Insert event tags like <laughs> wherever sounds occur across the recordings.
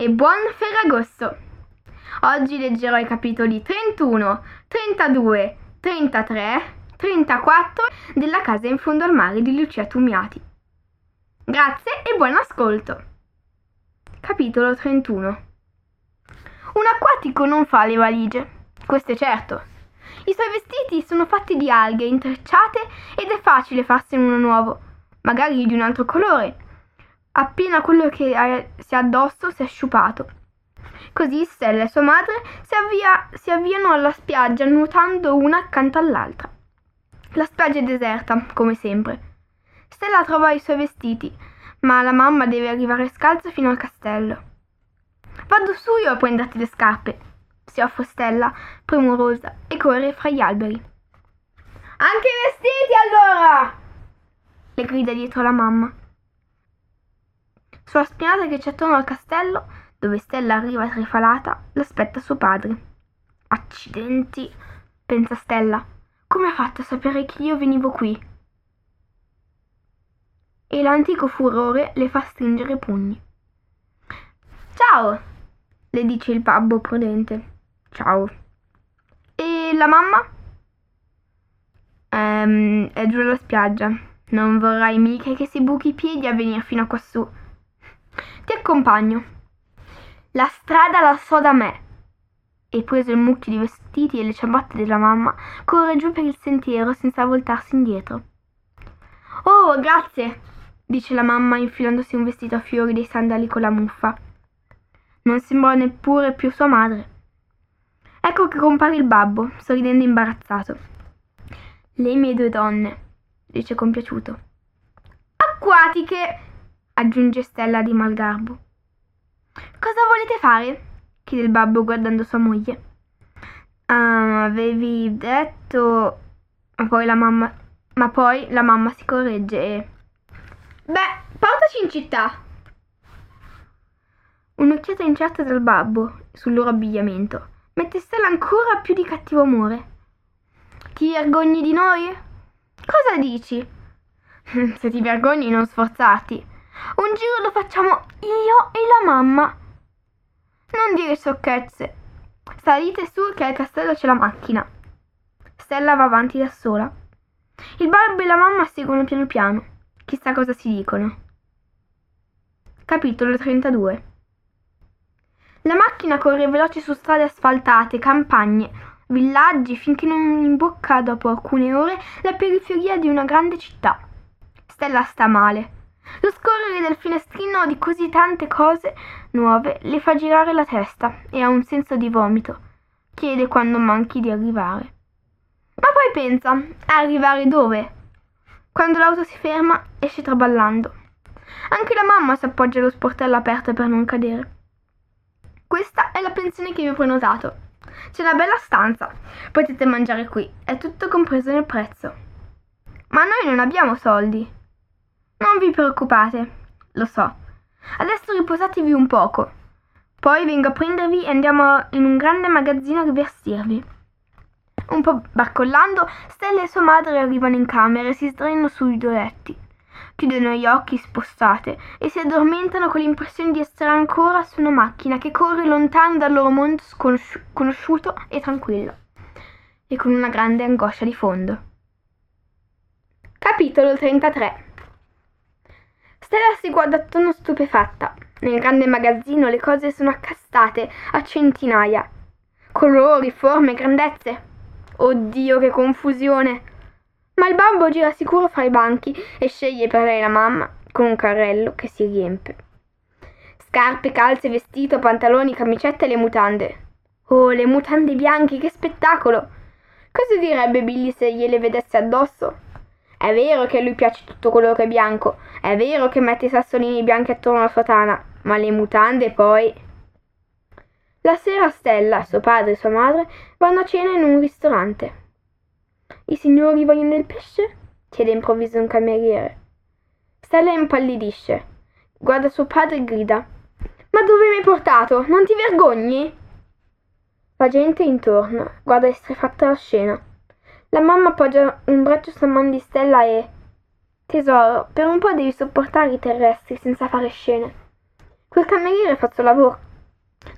e buon Ferragosto! Oggi leggerò i capitoli 31, 32, 33, 34 della casa in fondo al mare di Lucia Tumiati. Grazie e buon ascolto! Capitolo 31 Un acquatico non fa le valigie, questo è certo. I suoi vestiti sono fatti di alghe intrecciate ed è facile farsene uno nuovo, magari di un altro colore Appena quello che si ha addosso si è sciupato. Così Stella e sua madre si, avvia, si avviano alla spiaggia nuotando una accanto all'altra. La spiaggia è deserta, come sempre. Stella trova i suoi vestiti, ma la mamma deve arrivare scalza fino al castello. Vado su io a prenderti le scarpe, si offre Stella, premurosa, e corre fra gli alberi. Anche i vestiti allora! le grida dietro la mamma. Sulla spianata che c'è attorno al castello, dove Stella arriva trifalata, l'aspetta suo padre. Accidenti, pensa Stella. Come ha fatto a sapere che io venivo qui? E l'antico furore le fa stringere i pugni. Ciao, le dice il babbo prudente. Ciao. E la mamma? Ehm, è giù alla spiaggia. Non vorrai mica che si buchi i piedi a venire fino a quassù. Ti accompagno. La strada la so da me. E preso il mucchio di vestiti e le ciabatte della mamma, corre giù per il sentiero senza voltarsi indietro. Oh, grazie, dice la mamma infilandosi un vestito a fiori dei sandali con la muffa. Non sembra neppure più sua madre. Ecco che compare il babbo, sorridendo imbarazzato. Le mie due donne, dice compiaciuto. Acquatiche, aggiunge Stella di malgarbo. Cosa volete fare? chiede il babbo guardando sua moglie. Ah, avevi detto. Ma poi la mamma. Ma poi la mamma si corregge e. Beh, portaci in città. Un'occhiata incerta del babbo sul loro abbigliamento mette Stella ancora più di cattivo umore. Ti vergogni di noi? Cosa dici? <laughs> Se ti vergogni non sforzarti. Un giro lo facciamo io e la mamma. Non dire sciocchezze. Salite su che al castello c'è la macchina. Stella va avanti da sola. Il babbo e la mamma seguono piano piano. Chissà cosa si dicono. Capitolo 32 La macchina corre veloce su strade asfaltate, campagne, villaggi, finché non imbocca dopo alcune ore la periferia di una grande città. Stella sta male. Lo scorrere del finestrino di così tante cose nuove le fa girare la testa e ha un senso di vomito. Chiede quando manchi di arrivare. Ma poi pensa, arrivare dove? Quando l'auto si ferma, esce traballando. Anche la mamma si appoggia allo sportello aperto per non cadere. Questa è la pensione che vi ho prenotato. C'è una bella stanza. Potete mangiare qui. È tutto compreso nel prezzo. Ma noi non abbiamo soldi. Non vi preoccupate, lo so. Adesso riposatevi un poco. Poi vengo a prendervi e andiamo in un grande magazzino a vestirvi. Un po' barcollando, Stella e sua madre arrivano in camera e si sdraiano sui due letti. Chiudono gli occhi spostate e si addormentano con l'impressione di essere ancora su una macchina che corre lontano dal loro mondo sconosciuto e tranquillo, e con una grande angoscia di fondo. Capitolo 33 Stella si guarda attorno stupefatta. Nel grande magazzino le cose sono accastate a centinaia. Colori, forme, grandezze. Oddio, che confusione! Ma il babbo gira sicuro fra i banchi e sceglie per lei la mamma con un carrello che si riempie. Scarpe, calze, vestito, pantaloni, camicette e le mutande. Oh, le mutande bianche, che spettacolo! Cosa direbbe Billy se gliele vedesse addosso? È vero che a lui piace tutto quello che è bianco, è vero che mette i sassolini bianchi attorno alla sua tana, ma le mutande poi. La sera Stella, suo padre e sua madre vanno a cena in un ristorante. I signori vogliono del pesce? chiede improvviso un cameriere. Stella impallidisce. Guarda suo padre e grida. Ma dove mi hai portato? Non ti vergogni? La gente intorno guarda estrefatta la scena. La mamma appoggia un braccio sulla mano di Stella e... Tesoro, per un po' devi sopportare i terrestri senza fare scene. Quel cameriere fa il suo lavoro.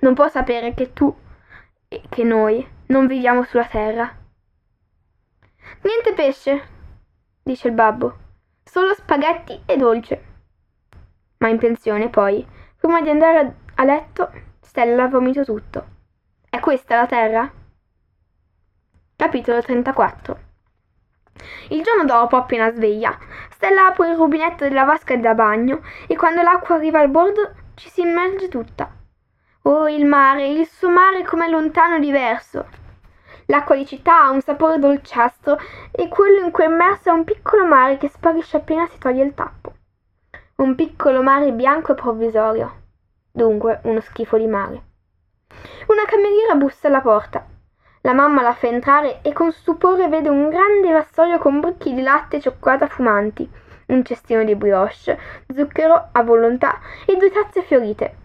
Non può sapere che tu e che noi non viviamo sulla terra. Niente pesce, dice il babbo. Solo spaghetti e dolce. Ma in pensione poi, prima di andare a letto, Stella vomito tutto. È questa la terra? Capitolo 34 Il giorno dopo, appena sveglia, Stella apre il rubinetto della vasca da bagno e quando l'acqua arriva al bordo ci si immerge tutta. Oh, il mare, il suo mare com'è lontano e diverso. L'acqua di città ha un sapore dolciastro e quello in cui è immerso è un piccolo mare che sparisce appena si toglie il tappo. Un piccolo mare bianco e provvisorio. Dunque, uno schifo di mare. Una cameriera bussa alla porta. La mamma la fa entrare e con stupore vede un grande vassoio con bricchi di latte e cioccolata fumanti, un cestino di brioche, zucchero a volontà e due tazze fiorite.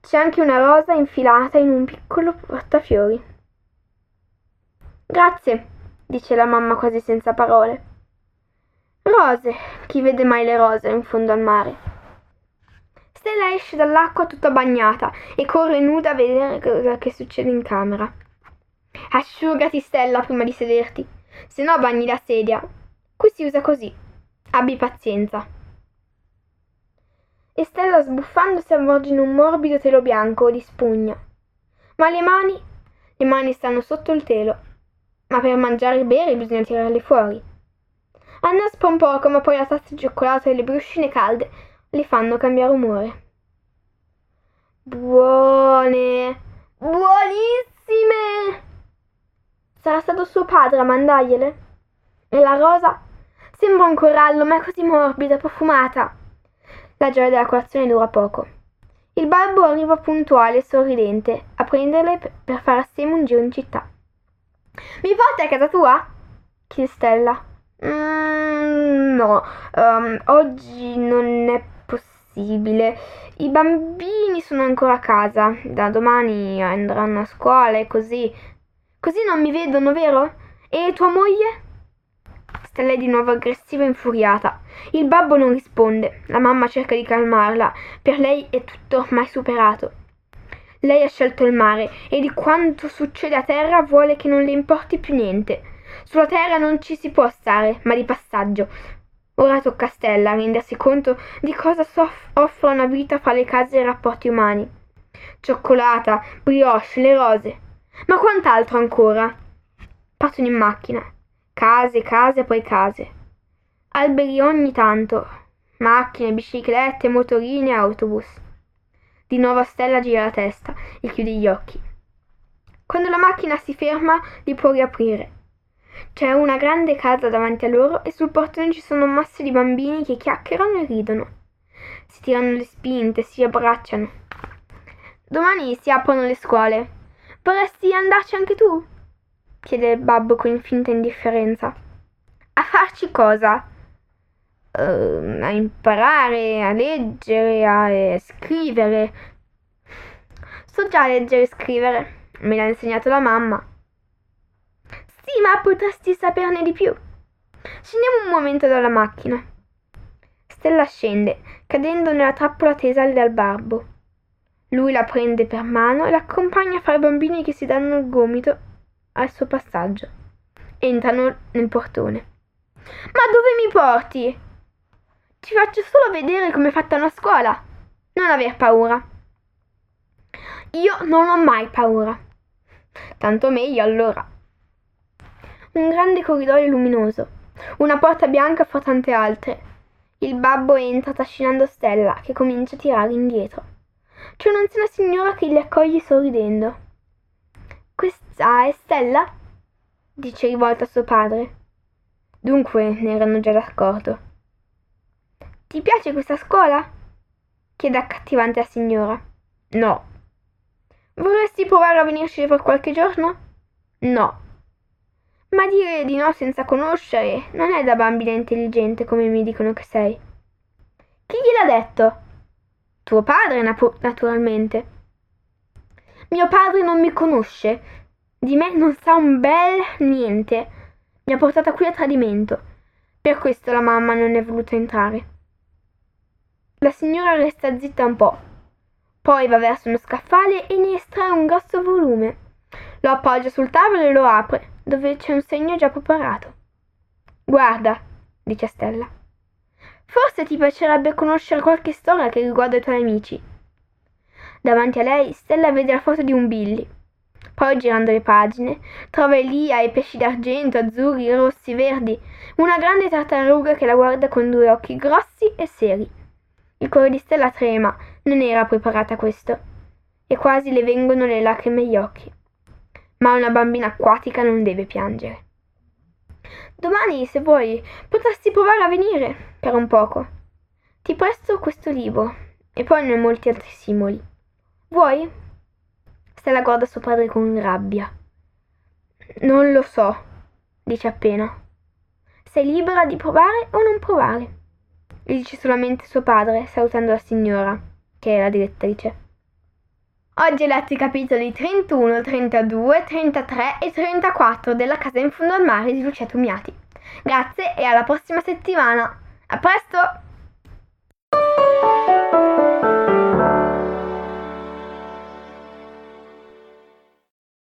C'è anche una rosa infilata in un piccolo portafiori. Grazie, dice la mamma quasi senza parole. Rose, chi vede mai le rose in fondo al mare? Stella esce dall'acqua tutta bagnata e corre nuda a vedere cosa che succede in camera. Asciugati, Stella, prima di sederti, se no bagni la sedia. Qui si usa così. Abbi pazienza. E Stella sbuffando si avvolge in un morbido telo bianco di spugna. Ma le mani? Le mani stanno sotto il telo. Ma per mangiare e bere bisogna tirarle fuori. Annaspa un poco, ma poi la tazza di cioccolato e le briochine calde le fanno cambiare umore. Buone! Buonissime! Sarà stato suo padre a mandargliele? E la rosa? Sembra un corallo, ma è così morbida, profumata. La gioia della colazione dura poco. Il babbo arriva puntuale e sorridente a prenderle per fare assieme un giro in città. Mi porti a casa tua? chiede Stella. Mm, no, um, oggi non è possibile. I bambini sono ancora a casa. Da domani andranno a scuola e così. Così non mi vedono, vero? E tua moglie? Stella è di nuovo aggressiva e infuriata. Il babbo non risponde. La mamma cerca di calmarla. Per lei è tutto ormai superato. Lei ha scelto il mare e di quanto succede a terra vuole che non le importi più niente. Sulla terra non ci si può stare, ma di passaggio. Ora tocca a Stella rendersi conto di cosa soff- offre una vita fra le case e i rapporti umani. Cioccolata, brioche, le rose. Ma quant'altro ancora? Partono in macchina. Case, case, poi case. Alberi ogni tanto. Macchine, biciclette, motorini e autobus. Di nuovo Stella gira la testa e chiude gli occhi. Quando la macchina si ferma, li può riaprire. C'è una grande casa davanti a loro e sul portone ci sono masse di bambini che chiacchierano e ridono. Si tirano le spinte, si abbracciano. Domani si aprono le scuole. Vorresti andarci anche tu? chiede il babbo con finta indifferenza. A farci cosa? Uh, a imparare a leggere, a eh, scrivere. So già leggere e scrivere, me l'ha insegnato la mamma. Sì, ma potresti saperne di più. Scendiamo un momento dalla macchina. Stella scende, cadendo nella trappola tesa dal babbo. Lui la prende per mano e l'accompagna fra i bambini che si danno il gomito al suo passaggio. Entrano nel portone. Ma dove mi porti? Ti faccio solo vedere come è fatta una scuola. Non aver paura. Io non ho mai paura. Tanto meglio allora. Un grande corridoio luminoso, una porta bianca fra tante altre. Il babbo entra trascinando Stella, che comincia a tirare indietro. C'è un'anziana signora che li accoglie sorridendo. Questa è Stella? dice rivolta a suo padre. Dunque ne erano già d'accordo. Ti piace questa scuola? chiede accattivante la signora. No. Vorresti provare a venirci per qualche giorno? No. Ma dire di no senza conoscere non è da bambina intelligente come mi dicono che sei. Chi gliel'ha detto? Tuo padre, natu- naturalmente. Mio padre non mi conosce. Di me non sa un bel niente. Mi ha portata qui a tradimento. Per questo la mamma non è voluta entrare. La signora resta zitta un po'. Poi va verso uno scaffale e ne estrae un grosso volume. Lo appoggia sul tavolo e lo apre, dove c'è un segno già preparato. Guarda, dice Stella. Forse ti piacerebbe conoscere qualche storia che riguarda i tuoi amici. Davanti a lei Stella vede la foto di un Billy. Poi, girando le pagine, trova Elia e pesci d'argento, azzurri, rossi, verdi, una grande tartaruga che la guarda con due occhi grossi e seri. Il cuore di Stella trema, non era preparata a questo, e quasi le vengono le lacrime agli occhi. Ma una bambina acquatica non deve piangere. Domani, se vuoi, potresti provare a venire per un poco. Ti presto questo libro e poi ne ho molti altri simili. Vuoi? Stella guarda suo padre con rabbia. Non lo so, dice appena. Sei libera di provare o non provare? Gli dice solamente suo padre, salutando la signora, che è la direttrice. Oggi hai letto i capitoli 31, 32, 33 e 34 della Casa in fondo al mare di Lucia Tumiati. Grazie e alla prossima settimana. A presto!